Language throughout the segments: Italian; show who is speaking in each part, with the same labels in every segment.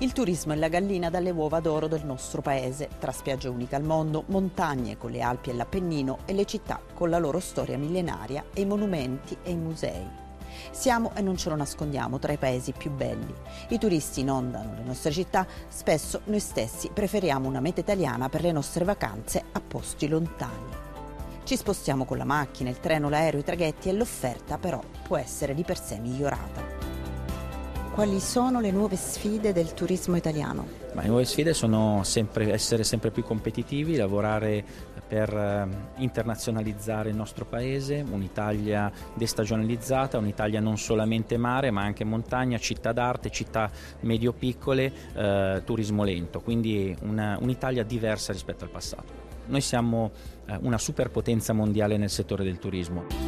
Speaker 1: Il turismo è la gallina dalle uova d'oro del nostro paese, tra spiagge uniche al mondo, montagne con le Alpi e l'Appennino e le città con la loro storia millenaria e i monumenti e i musei. Siamo, e non ce lo nascondiamo, tra i paesi più belli. I turisti inondano le nostre città, spesso noi stessi preferiamo una meta italiana per le nostre vacanze a posti lontani. Ci spostiamo con la macchina, il treno, l'aereo, i traghetti e l'offerta però può essere di per sé migliorata. Quali sono le nuove sfide del turismo italiano?
Speaker 2: Ma le nuove sfide sono sempre, essere sempre più competitivi, lavorare per eh, internazionalizzare il nostro paese, un'Italia destagionalizzata, un'Italia non solamente mare ma anche montagna, città d'arte, città medio-piccole, eh, turismo lento, quindi una, un'Italia diversa rispetto al passato. Noi siamo eh, una superpotenza mondiale nel settore del turismo.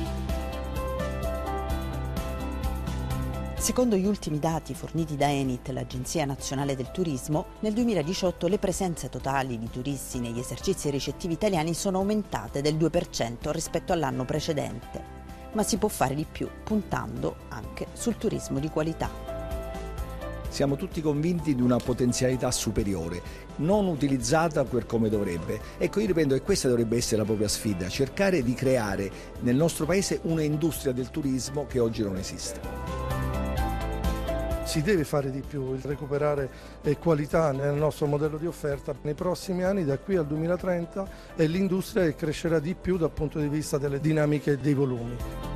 Speaker 1: Secondo gli ultimi dati forniti da Enit, l'Agenzia Nazionale del Turismo, nel 2018 le presenze totali di turisti negli esercizi ricettivi italiani sono aumentate del 2% rispetto all'anno precedente. Ma si può fare di più, puntando anche sul turismo di qualità.
Speaker 3: Siamo tutti convinti di una potenzialità superiore, non utilizzata per come dovrebbe. Ecco, io ripeto che questa dovrebbe essere la propria sfida, cercare di creare nel nostro paese un'industria del turismo che oggi non esiste
Speaker 4: si deve fare di più, recuperare eh, qualità nel nostro modello di offerta. Nei prossimi anni, da qui al 2030, è l'industria crescerà di più dal punto di vista delle dinamiche dei volumi.